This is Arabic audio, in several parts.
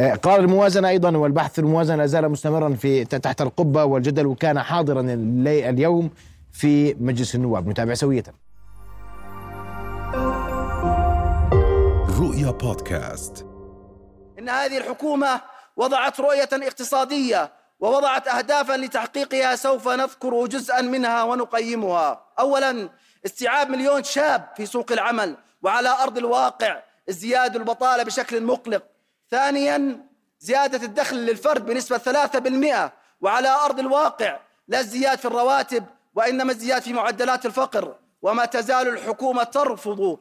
قرار الموازنة أيضا والبحث الموازنة لا زال مستمرا في تحت القبة والجدل وكان حاضرا اليوم في مجلس النواب. نتابع سوية. رؤيا بودكاست. إن هذه الحكومة وضعت رؤية اقتصادية ووضعت أهدافا لتحقيقها سوف نذكر جزءا منها ونقيمها. أولا استيعاب مليون شاب في سوق العمل وعلى أرض الواقع ازدياد البطالة بشكل مقلق. ثانيا زيادة الدخل للفرد بنسبة ثلاثة بالمئة وعلى أرض الواقع لا ازدياد في الرواتب وإنما ازدياد في معدلات الفقر وما تزال الحكومة ترفض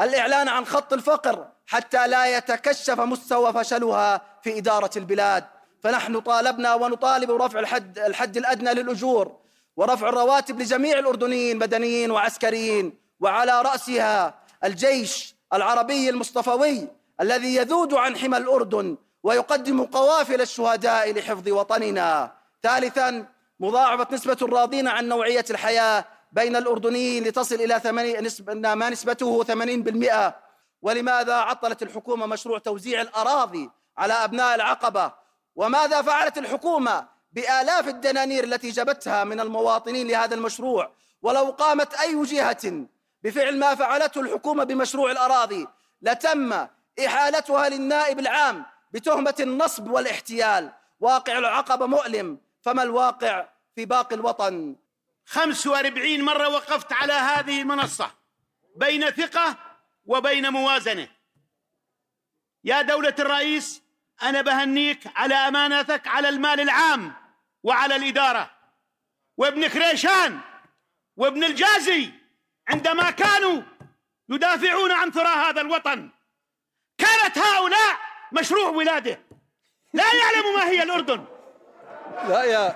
الإعلان عن خط الفقر حتى لا يتكشف مستوى فشلها في إدارة البلاد. فنحن طالبنا ونطالب برفع الحد, الحد الأدنى للأجور ورفع الرواتب لجميع الأردنيين مدنيين وعسكريين وعلى رأسها الجيش العربي المصطفوي الذي يذود عن حمى الأردن ويقدم قوافل الشهداء لحفظ وطننا. ثالثا مضاعفة نسبة الراضين عن نوعية الحياة بين الأردنيين لتصل إلى ثمانين نسب ما نسبته 80% ولماذا عطلت الحكومة مشروع توزيع الأراضي على أبناء العقبة؟ وماذا فعلت الحكومة بآلاف الدنانير التي جبتها من المواطنين لهذا المشروع؟ ولو قامت أي جهة بفعل ما فعلته الحكومة بمشروع الأراضي لتم إحالتها للنائب العام بتهمة النصب والاحتيال. واقع العقبة مؤلم. فما الواقع في باقي الوطن؟ 45 مرة وقفت على هذه المنصة بين ثقة وبين موازنة. يا دولة الرئيس أنا بهنيك على أمانتك على المال العام وعلى الإدارة. وابن كريشان وابن الجازي عندما كانوا يدافعون عن ثرى هذا الوطن. كانت هؤلاء مشروع ولادة. لا يعلم ما هي الأردن. لا يا.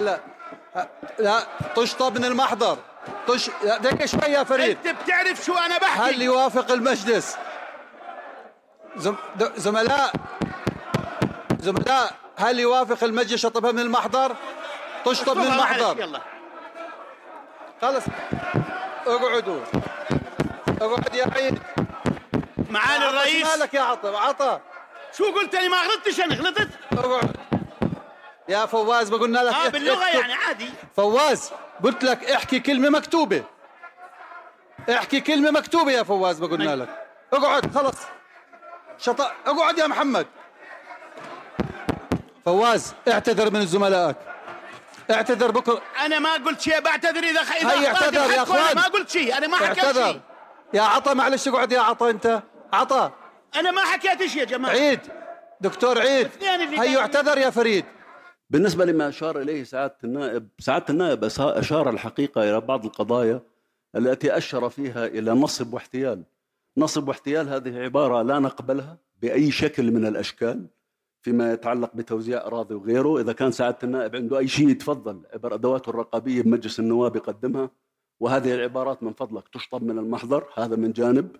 لا لا. تشطب من المحضر. طش دقيقة شوي يا فريد. أنت بتعرف شو أنا بحكي. هل يوافق المجلس؟ زم... زملاء. زملاء هل يوافق المجلس شطبها من المحضر؟ تشطب من المحضر. يلا. خلص. اقعدوا. اقعد يا عيد معالي الرئيس. مالك يا عطا عطا شو قلت لي ما غلطتش أنا غلطت. يا فواز ما قلنا لك آه باللغة اكتب. يعني عادي. فواز قلت لك احكي كلمة مكتوبة. احكي كلمة مكتوبة يا فواز ما قلنا لك. اقعد خلص. شط اقعد يا محمد. فواز اعتذر من زملائك اعتذر بكرة. أنا ما قلت شيء بعتذر إذا إذا هي اعتذر يا أخوان. ما قلت شيء أنا ما حكيت شيء. يا عطا معلش اقعد يا عطا أنت. عطا. أنا ما حكيت شيء يا جماعة؟ عيد. دكتور عيد. هيو اعتذر يا فريد. بالنسبة لما أشار إليه سعادة النائب سعادة النائب أشار الحقيقة إلى بعض القضايا التي أشر فيها إلى نصب واحتيال. نصب واحتيال هذه عبارة لا نقبلها بأي شكل من الأشكال فيما يتعلق بتوزيع أراضي وغيره. إذا كان سعادة النائب عنده أي شيء يتفضل عبر أدواته الرقابية بمجلس النواب يقدمها. وهذه العبارات من فضلك تشطب من المحضر هذا من جانب.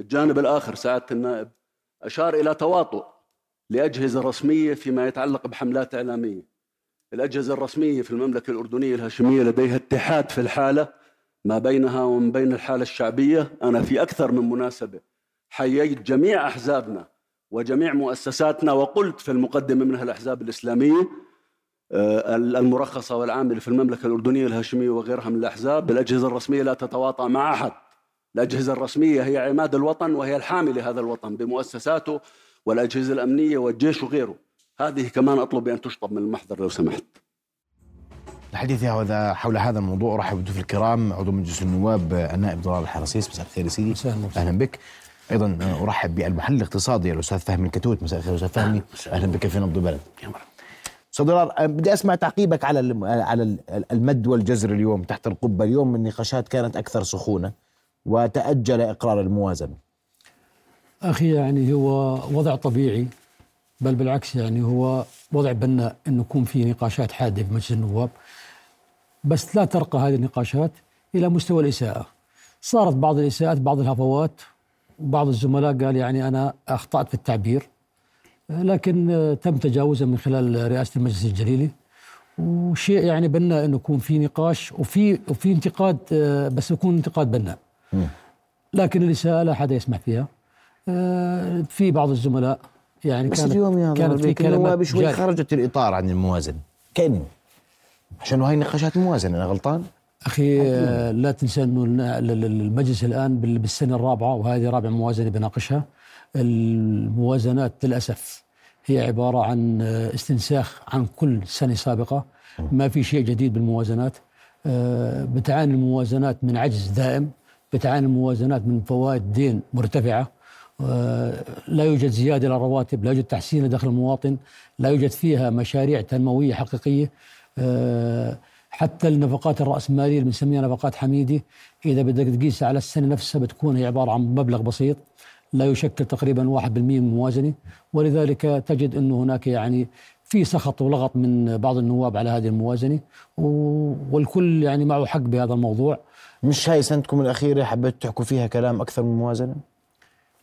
الجانب الآخر سعادة النائب أشار إلى تواطؤ لأجهزة رسمية فيما يتعلق بحملات إعلامية. الأجهزة الرسمية في المملكة الأردنية الهاشمية لديها اتحاد في الحالة ما بينها ومن بين الحالة الشعبية. أنا في أكثر من مناسبة حييت جميع أحزابنا وجميع مؤسساتنا وقلت في المقدمة منها الأحزاب الإسلامية آه، المرخصة والعاملة في المملكة الأردنية الهاشمية وغيرها من الأحزاب الأجهزة الرسمية لا تتواطأ مع أحد. الأجهزة الرسمية هي عماد الوطن وهي الحاملة لهذا الوطن بمؤسساته والأجهزة الأمنية والجيش وغيره. هذه كمان أطلب بأن تشطب من المحضر لو سمحت. الحديث هذا حول هذا الموضوع. أرحب بالضيوف الكرام. عضو مجلس النواب النائب ضلال الحرسيس مساء الخير يا سيدي. أهلا بك. أيضا أرحب بالمحلل الاقتصادي الأستاذ فهمي الكتوت. مساء الخير أستاذ فهمي. أهلا بك. في نبض البلد؟ أستاذ ضلال بدي أسمع تعقيبك على على المد والجزر اليوم تحت القبة. اليوم النقاشات كانت أكثر سخونة. وتأجل إقرار الموازنة أخي يعني هو وضع طبيعي بل بالعكس يعني هو وضع بناء انه يكون في نقاشات حادة في مجلس النواب بس لا ترقى هذه النقاشات إلى مستوى الإساءة. صارت بعض الإساءات بعض الهفوات وبعض الزملاء قال يعني أنا أخطأت في التعبير لكن تم تجاوزها من خلال رئاسة المجلس الجليلي وشيء يعني بناء انه يكون في نقاش وفي وفي انتقاد بس يكون انتقاد بناء. لكن الاساءه لا احد يسمح فيها. آه، في بعض الزملاء يعني بس كانت اليوم يا كانت في كلمات كلمات شوي. خرجت الإطار عن الموازنه كانه عشان هاي نقاشات موازنة أنا غلطان؟ أخي آه، لا تنسى إنه المجلس الآن بال- بالسنة الرابعة وهذه رابع موازنة بناقشها. الموازنات للأسف هي عبارة عن آه، استنساخ عن كل سنة سابقة. ما في شيء جديد بالموازنات. بتعاني الموازنات من عجز دائم. بتعاني الموازنات من فوائد دين مرتفعة آه، لا يوجد زيادة للرواتب لا يوجد تحسين لدخل المواطن لا يوجد فيها مشاريع تنموية حقيقية. آه، حتى النفقات الرأسمالية اللي بنسميها نفقات حميدة إذا بدك تقيسها على السنة نفسها بتكون هي عبارة عن مبلغ بسيط لا يشكل تقريبا 1% من الموازنة ولذلك تجد أنه هناك يعني في سخط ولغط من بعض النواب على هذه الموازنة و- والكل يعني معه حق بهذا الموضوع. مش هاي سنتكم الأخيرة حبيتوا تحكوا فيها كلام أكثر من موازنة؟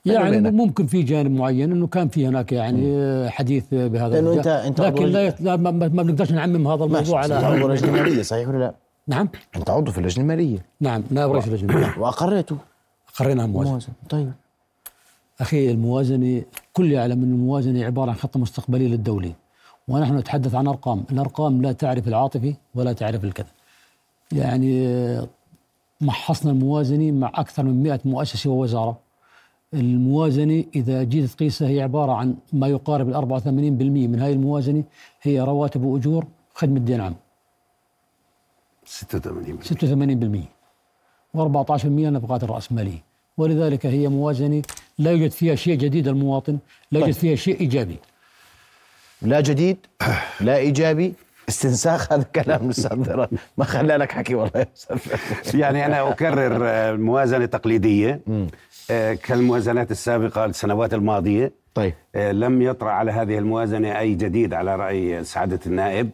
يعني بينك. ممكن في جانب معين إنه كان في هناك يعني حديث بهذا الاتجاه. أنت- أنت لكن لا. لا ما, بنقدرش نعمم هذا الموضوع على انت عضو اللجنه الماليه صحيح ولا لا؟ نعم. أنت عضو في اللجنة المالية. نعم نائب رئيس اللجنة وأقريته. قريناها موازنه موازنة طيب. أخي الموازنة كل يعلم أن الموازنة عبارة عن خطة مستقبلية للدولة. ونحن نتحدث عن أرقام. الأرقام لا تعرف العاطفة ولا تعرف الكذا يعني محصنا الموازنة مع أكثر من 100 مؤسسة ووزارة. الموازنة إذا جيت تقيسها هي عبارة عن ما يقارب ال 84% من هذه الموازنة هي رواتب وأجور خدمة دين عام. 86 86% و14% نفقات الرأسمالية ولذلك هي موازنة لا يوجد فيها شيء جديد للمواطن لا يوجد فيها شيء إيجابي. لا جديد لا إيجابي. استنساخ هذا الكلام الاستاذ ذرة. ما خلى لك حكي والله يا أستاذ يعني أنا أكرر آه، موازنة تقليدية. آه، كالموازنات السابقة السنوات الماضية. طيب. آه، لم يطرأ على هذه الموازنة أي جديد على رأي سعادة النائب.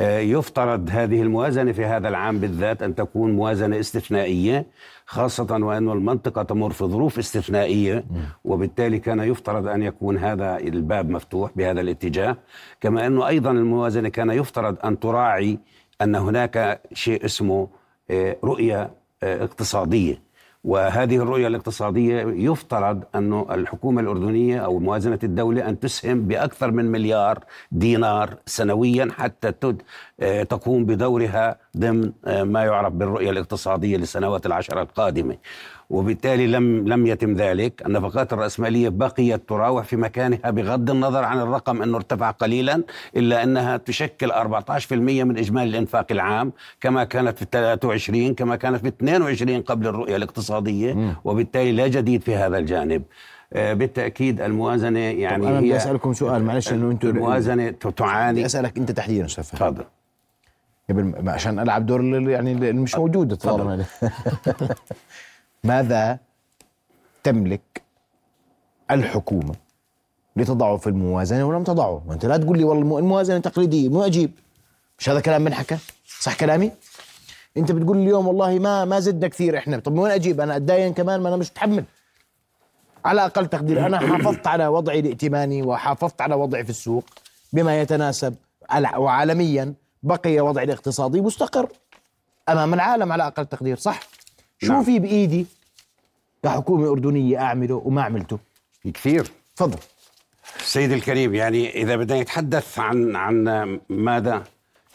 يفترض هذه الموازنة في هذا العام بالذات أن تكون موازنة استثنائية خاصة وأن المنطقة تمر في ظروف استثنائية وبالتالي كان يفترض أن يكون هذا الباب مفتوح بهذا الاتجاه. كما أنه أيضا الموازنة كان يفترض أن تراعي أن هناك شيء اسمه آه، رؤية آه، اقتصادية. وهذه الرؤية الاقتصادية يفترض أن الحكومة الأردنية أو موازنة الدولة أن تسهم بأكثر من مليار دينار سنويا حتى آه، تقوم بدورها ضمن آه، ما يعرف بالرؤية الاقتصادية للسنوات العشرة القادمة. وبالتالي لم لم يتم ذلك. النفقات الرأسمالية بقيت تراوح في مكانها بغض النظر عن الرقم أنه ارتفع قليلا إلا أنها تشكل 14% من إجمالي الإنفاق العام كما كانت في 23 كما كانت في 22 قبل الرؤية الاقتصادية وبالتالي لا جديد في هذا الجانب. آه، بالتأكيد الموازنة يعني أنا بدي هي أسألكم سؤال معلش إنه أنتم الموازنة بدي تعاني. أسألك أنت تحديدا أستاذ فهد تفضل. قبل عشان ألعب دور يعني اللي مش موجود تفضل. ماذا تملك الحكومة لتضعه في الموازنة ولم تضعه؟ وأنت لا تقول لي والله المو- الموازنة تقليدية مو أجيب مش هذا كلام بنحكى صح كلامي؟ أنت بتقول لي اليوم والله ما ما زدنا كثير إحنا. طب من وين أجيب؟ أنا أتداين كمان ما أنا مش متحمل. على أقل تقدير أنا حافظت على وضعي الائتماني وحافظت على وضعي في السوق بما يتناسب وعالميا بقي وضعي الاقتصادي مستقر أمام العالم على أقل تقدير صح؟ شو نعم. في بإيدي؟ كحكومه أردنية أعمله وما عملته. كثير. تفضل. سيدي الكريم يعني إذا بدنا نتحدث عن عن ماذا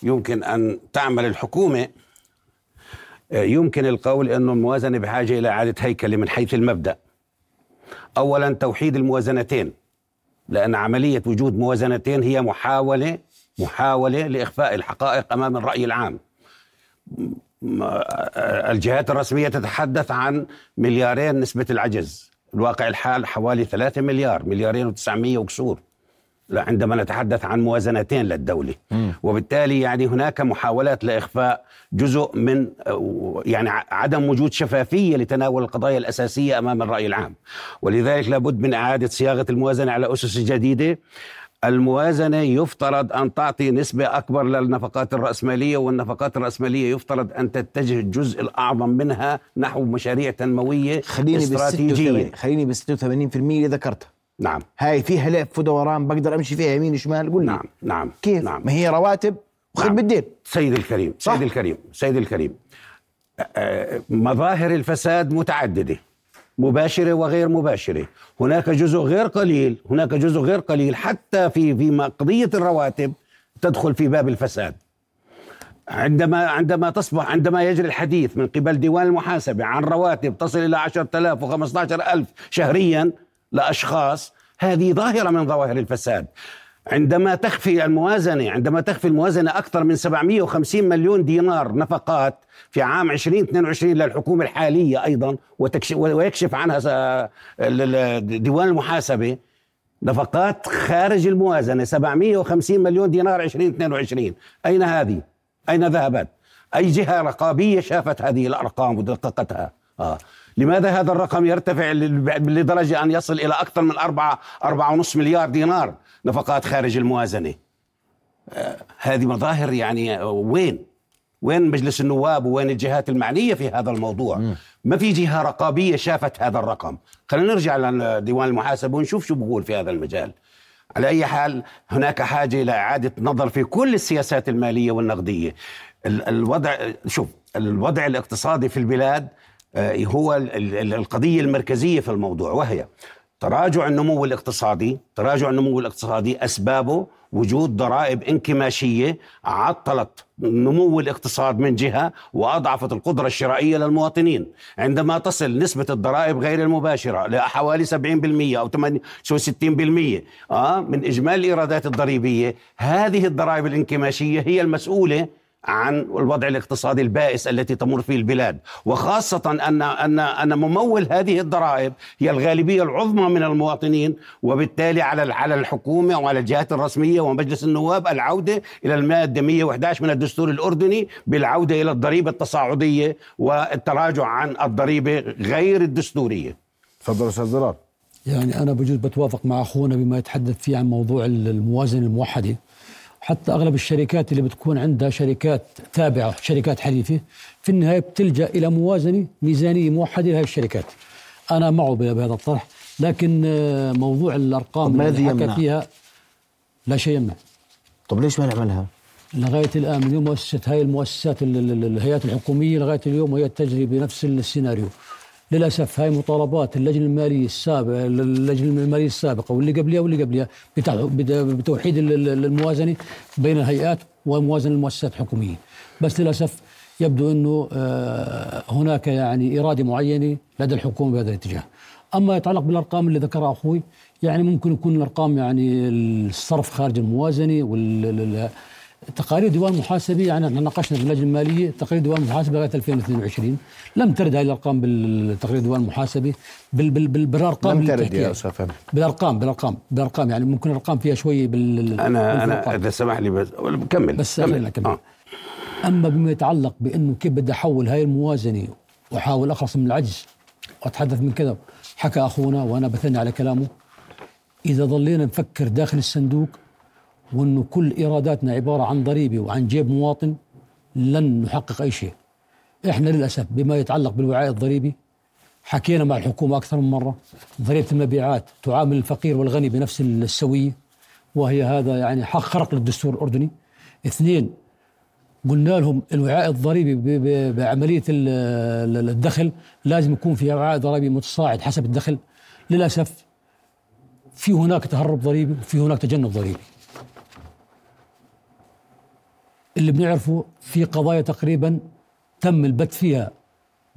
يمكن أن تعمل الحكومة آه، يمكن القول أن الموازنة بحاجة إلى إعادة هيكلة من حيث المبدأ. أولا توحيد الموازنتين لأن عملية وجود موازنتين هي محاولة محاولة لإخفاء الحقائق أمام الرأي العام. الجهات الرسمية تتحدث عن مليارين نسبة العجز. الواقع الحال حوالي 3 مليار مليارين وتسعمية وكسور. لا عندما نتحدث عن موازنتين للدولة. وبالتالي يعني هناك محاولات لإخفاء جزء من يعني عدم وجود شفافية لتناول القضايا الأساسية أمام الرأي العام. ولذلك لابد من إعادة صياغة الموازنة على أسس جديدة. الموازنة يفترض أن تعطي نسبة أكبر للنفقات الرأسمالية والنفقات الرأسمالية يفترض أن تتجه الجزء الأعظم منها نحو مشاريع تنموية خليني استراتيجية. 86 خليني بال 86% اللي ذكرتها. نعم. هاي فيها لف ودوران بقدر أمشي فيها يمين وشمال قول نعم نعم كيف؟ نعم. ما هي رواتب وخدمة نعم. دين سيدي الكريم صح. سيدي الكريم سيدي الكريم. آه، مظاهر الفساد متعددة. مباشرة وغير مباشرة. هناك جزء غير قليل هناك جزء غير قليل حتى في في قضية الرواتب تدخل في باب الفساد. عندما عندما تصبح عندما يجري الحديث من قبل ديوان المحاسبة عن رواتب تصل إلى 10000 و15000 شهريا لأشخاص هذه ظاهرة من ظواهر الفساد. عندما تخفي الموازنة عندما تخفي الموازنة أكثر من 750 مليون دينار نفقات في عام 2022 للحكومة الحالية أيضا ويكشف عنها ديوان المحاسبة نفقات خارج الموازنة 750 مليون دينار 2022 أين هذه؟ أين ذهبت؟ أي جهة رقابية شافت هذه الأرقام ودققتها؟ آه. لماذا هذا الرقم يرتفع لدرجة أن يصل إلى أكثر من أربعة أربعة ونصف مليار دينار؟ نفقات خارج الموازنة. آه هذه مظاهر يعني آه، وين؟ وين مجلس النواب وين الجهات المعنية في هذا الموضوع؟ م. ما في جهة رقابية شافت هذا الرقم. خلينا نرجع لديوان المحاسبة ونشوف شو بقول في هذا المجال. على أي حال هناك حاجة إلى إعادة نظر في كل السياسات المالية والنقدية. الوضع شوف الوضع الاقتصادي في البلاد هو القضية المركزية في الموضوع وهي تراجع النمو الاقتصادي تراجع النمو الاقتصادي أسبابه وجود ضرائب انكماشية عطلت نمو الاقتصاد من جهة وأضعفت القدرة الشرائية للمواطنين. عندما تصل نسبة الضرائب غير المباشرة لحوالي 70% أو 60% آه من إجمالي الإيرادات الضريبية هذه الضرائب الانكماشية هي المسؤولة عن الوضع الاقتصادي البائس التي تمر فيه البلاد وخاصة أن أن أن ممول هذه الضرائب هي الغالبية العظمى من المواطنين وبالتالي على على الحكومة وعلى الجهات الرسمية ومجلس النواب العودة إلى المادة 111 من الدستور الأردني بالعودة إلى الضريبة التصاعدية والتراجع عن الضريبة غير الدستورية. تفضل أستاذ ضرار يعني أنا بجوز بتوافق مع أخونا بما يتحدث فيه عن موضوع الموازنة الموحدة. حتى أغلب الشركات اللي بتكون عندها شركات تابعة شركات حليفه في النهاية بتلجأ إلى موازنة ميزانية موحدة لهذه الشركات. أنا معه بهذا الطرح لكن آه، موضوع الأرقام اللي حكى فيها لا شيء يمنع. طب ليش ما نعملها؟ لغاية الآن من يوم مؤسست هاي المؤسسات الهيئات الحكومية لغاية اليوم وهي تجري بنفس السيناريو. للأسف هاي مطالبات اللجنة المالية السابقة اللجنة المالية السابقة واللي قبلها واللي قبلها بتوحيد الموازنة بين الهيئات وموازنة المؤسسات الحكومية. بس للأسف يبدو إنه آه، هناك يعني إرادة معينة لدى الحكومة بهذا الاتجاه. أما يتعلق بالأرقام اللي ذكرها أخوي يعني ممكن يكون الأرقام يعني الصرف خارج الموازنة وال تقارير ديوان المحاسبه يعني إحنا ناقشنا في اللجنة المالية تقارير ديوان المحاسبه لغاية 2022 لم ترد هذه الأرقام بالتقرير ديوان المحاسبه بال بال بال بالأرقام لم ترد يا أستاذ بالأرقام بالأرقام بالأرقام يعني ممكن الأرقام فيها شوي بال أنا أنا إذا سمح لي بس كمل بس كمل. كمل. آه. أما بما يتعلق بأنه كيف بدي أحول هاي الموازنة وأحاول أخلص من العجز وأتحدث من كذا حكى أخونا وأنا بثني على كلامه. إذا ظلينا نفكر داخل الصندوق وإنه كل إيراداتنا عبارة عن ضريبة وعن جيب مواطن لن نحقق أي شيء. إحنا للأسف بما يتعلق بالوعاء الضريبي حكينا مع الحكومة أكثر من مرة ضريبة المبيعات تعامل الفقير والغني بنفس السوية وهي هذا يعني حق خرق للدستور الأردني. اثنين قلنا لهم الوعاء الضريبي بعملية الدخل لازم يكون في وعاء ضريبي متصاعد حسب الدخل للأسف في هناك تهرب ضريبي وفي هناك تجنب ضريبي اللي بنعرفه في قضايا تقريبا تم البت فيها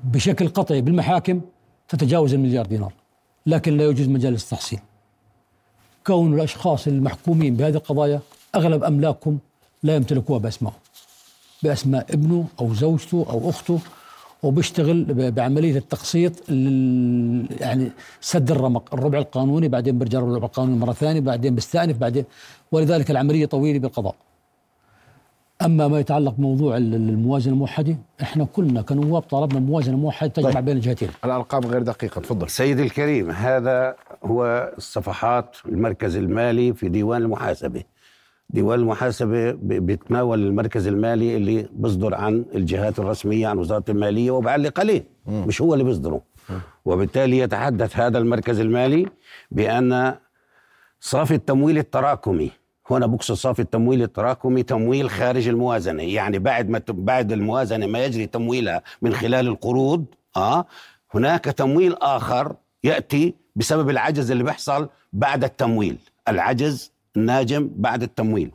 بشكل قطعي بالمحاكم تتجاوز المليار دينار لكن لا يوجد مجال للتحصيل كون الأشخاص المحكومين بهذه القضايا أغلب أملاكهم لا يمتلكوها بأسمائهم بأسماء ابنه أو زوجته أو أخته وبيشتغل بعملية التقسيط يعني سد الرمق الربع القانوني بعدين برجع الربع القانوني مرة ثانية بعدين بستأنف بعدين ولذلك العملية طويلة بالقضاء. أما ما يتعلق بموضوع الموازنة الموحدة إحنا كلنا كنواب طالبنا موازنة موحدة تجمع طيب. بين الجهتين الأرقام غير دقيقة تفضل سيدي الكريم هذا هو صفحات المركز المالي في ديوان المحاسبة ديوان المحاسبة بيتناول المركز المالي اللي بيصدر عن الجهات الرسمية عن وزارة المالية وبعلق عليه. مش هو اللي بيصدره. وبالتالي يتحدث هذا المركز المالي بأن صافي التمويل التراكمي هنا بقصد صافي التمويل التراكمي تمويل خارج الموازنة. يعني بعد ما بعد الموازنة ما يجري تمويلها من خلال القروض آه هناك تمويل آخر يأتي بسبب العجز اللي بيحصل بعد التمويل. العجز الناجم بعد التمويل.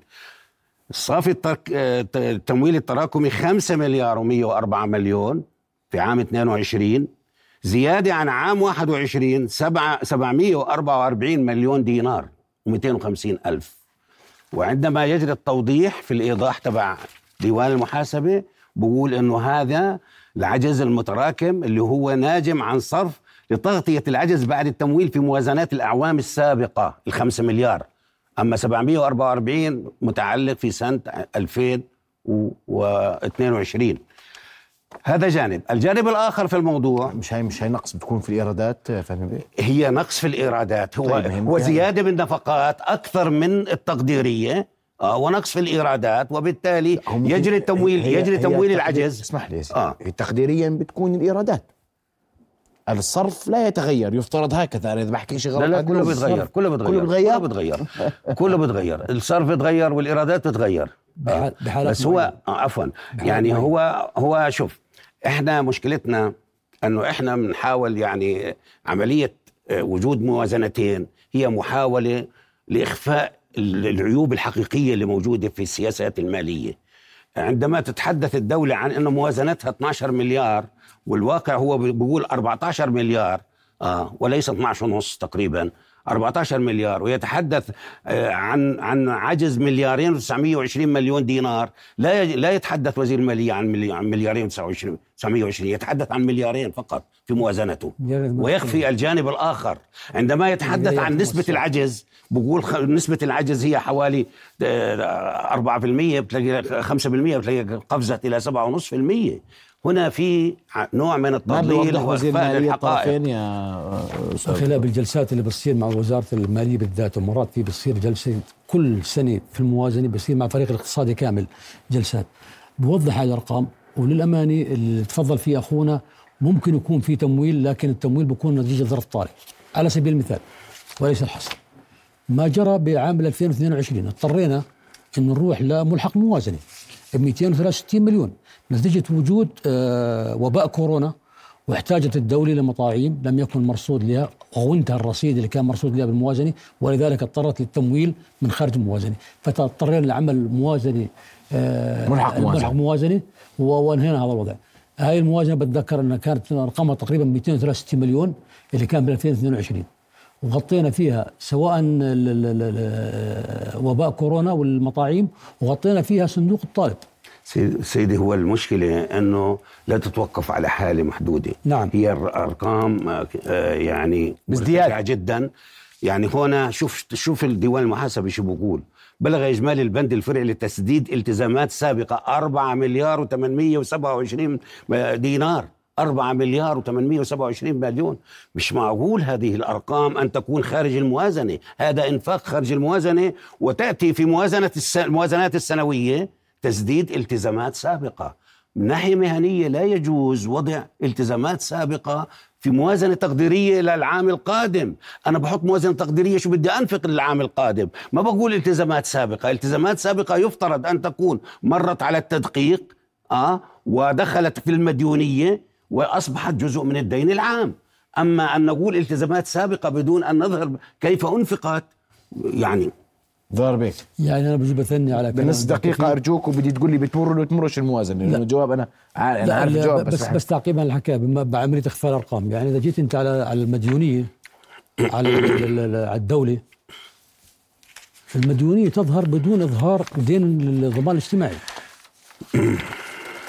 صافي الترك... آه، التمويل التراكمي 5 مليار و104 مليون في عام 22 زيادة عن عام 21 سبعة 744 مليون دينار و250 ألف. وعندما يجري التوضيح في الإيضاح تبع ديوان المحاسبة بقول أنه هذا العجز المتراكم اللي هو ناجم عن صرف لتغطية العجز بعد التمويل في موازنات الأعوام السابقة الخمسة مليار. أما 744 متعلق في سنة 2022 هذا جانب. الجانب الآخر في الموضوع مش هي مش هي نقص بتكون في الإيرادات فهمي؟ هي نقص في الإيرادات. هو طيب، هو يعني- زيادة بالنفقات أكثر من التقديرية آه ونقص في الإيرادات وبالتالي يجري التمويل هي- يجري هي تمويل العجز. اسمح لي يا سيدي. آه. تقديريا بتكون الإيرادات. الصرف لا يتغير يفترض هكذا. أنا إذا بحكي شيء غلط لا لا كله بيتغير كله بيتغير كله بيتغير كله بيتغير؟ كله بيتغير. الصرف بيتغير والإيرادات بتتغير. بحالات بس هو. آه عفوا. يعني. هو هو شوف إحنا مشكلتنا إنه إحنا بنحاول يعني عملية آه، وجود موازنتين هي محاولة لإخفاء ال- العيوب الحقيقية اللي موجودة في السياسات المالية. عندما تتحدث الدولة عن إنه موازنتها 12 مليار والواقع هو بيقول 14 مليار آه وليس 12 ونص تقريبا. 14 مليار ويتحدث آه، عن عن عجز مليارين و920 مليون دينار. لا لا يتحدث وزير المالية عن ملي- عن مليارين و920 920 يتحدث عن مليارين فقط في موازنته. ويخفي الجانب الآخر. عندما يتحدث عن نسبة. العجز بقول نسبة العجز هي حوالي آه، 4% بتلاقي 5% بتلاقي قفزت إلى 7.5% هنا في نوع من التضليل وإخفاء للحقائق. الطرفين يا أستاذ؟ خلال بالجلسات اللي بتصير مع وزارة المالية بالذات ومرات في بتصير جلسة كل سنة في الموازنة بصير مع فريق الاقتصادي كامل جلسات. بوضح هاي الأرقام وللأمانة اللي تفضل فيه أخونا ممكن يكون في تمويل لكن التمويل بيكون نتيجة ظرف طارئ. على سبيل المثال وليس الحصر. ما جرى بعام 2022 اضطرينا إن نروح لملحق موازنة. 263 مليون. نتيجة وجود آه، وباء كورونا واحتاجت الدولة لمطاعيم لم يكن مرصود لها أو انتهى الرصيد اللي كان مرصود لها بالموازنة ولذلك اضطرت للتمويل من خارج الموازنة. فاضطرينا لعمل موازنة آه، ملحق موازنة. ملحق موازنة و- وانهينا هذا الوضع. هاي الموازنة بتذكر أنها كانت رقمها تقريبا 263 مليون اللي كان ب 2022 وغطينا فيها سواء وباء كورونا والمطاعيم وغطينا فيها صندوق الطالب. سيد- سيدي هو المشكلة أنه لا تتوقف على حالة محدودة. نعم. هي الأرقام آه، آه، يعني. مرتفعة جدا. يعني هنا شوف شوف الديوان المحاسبي شو بقول بلغ إجمالي البند الفرعي لتسديد التزامات سابقة 4 مليار و827 دينار. 4 مليار و827 مليون مش معقول هذه الأرقام أن تكون خارج الموازنة. هذا إنفاق خارج الموازنة وتأتي في موازنة الموازنات السنوية تسديد التزامات سابقة. من ناحية مهنية لا يجوز وضع التزامات سابقة في موازنة تقديرية للعام القادم. أنا بحط موازنة تقديرية شو بدي أنفق للعام القادم. ما بقول التزامات سابقة. التزامات سابقة يفترض أن تكون مرت على التدقيق آه ودخلت في المديونية وأصبحت جزء من الدين العام. أما أن نقول التزامات سابقة بدون أن نظهر كيف أنفقت يعني ظهر بيك يعني أنا بجي بثني على بنص دقيقة كثير. أرجوك وبدي تقول لي بتمر ولا بتمرش الموازنة؟ لأنه الجواب أنا عارف أنا لا عارف الجواب بس بس, بس, تعقيبا على الحكاية بعملية اخفاء الأرقام. يعني إذا جيت أنت على على المديونية على ال- ال- ال- على الدولة المديونية تظهر بدون إظهار دين الضمان الاجتماعي.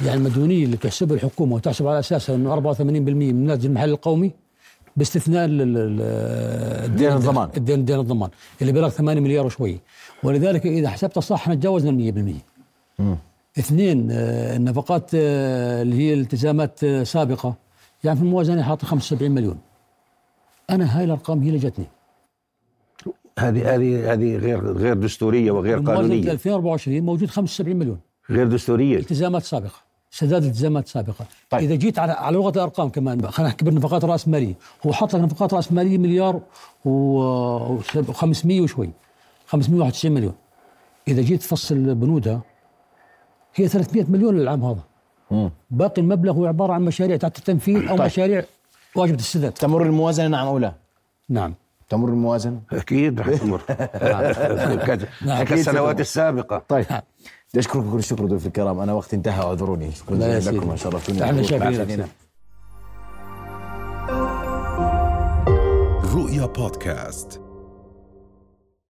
يعني المديونيه اللي تحسبها الحكومة وتحسب على اساسها إنه 84% من الناتج المحلي القومي باستثناء ال- ال- ال- الدين الضمان. الدين دين الضمان اللي بلغ 8 مليار وشوي. ولذلك إذا حسبتها صح إحنا تجاوزنا ال 100% اثنين آه، النفقات آه، اللي هي التزامات آه، سابقة. يعني في الموازنة حاطه 75 مليون. أنا هاي الأرقام هي اللي جتني. هذه هذه هذه غير غير دستورية وغير قانونية. 2024 موجود 75 مليون. غير دستورية. التزامات سابقة. سداد التزامات سابقه طيب. إذا جيت على على لغة الأرقام كمان خلينا نحكي بالنفقات رأس ماليه هو حط لك نفقات رأس ماليه مليار و500 وشوي. 591 مليون. إذا جيت تفصل بنودها هي 300 مليون للعام هذا. باقي المبلغ هو عبارة عن مشاريع تحت التنفيذ أو طيب. مشاريع واجب السداد. تمر الموازنة نعم أو لا؟ نعم. تمر الموازنة؟ أكيد رح تمر. كذا. نعم. أكيد السنوات. السابقة. طيب. بدي اشكركم كل الشكر ضيوف الكرام أنا وقت انتهى اعذروني شكرا جزيلا. لكم شرفتوني إحنا. شاكرين. رؤيا بودكاست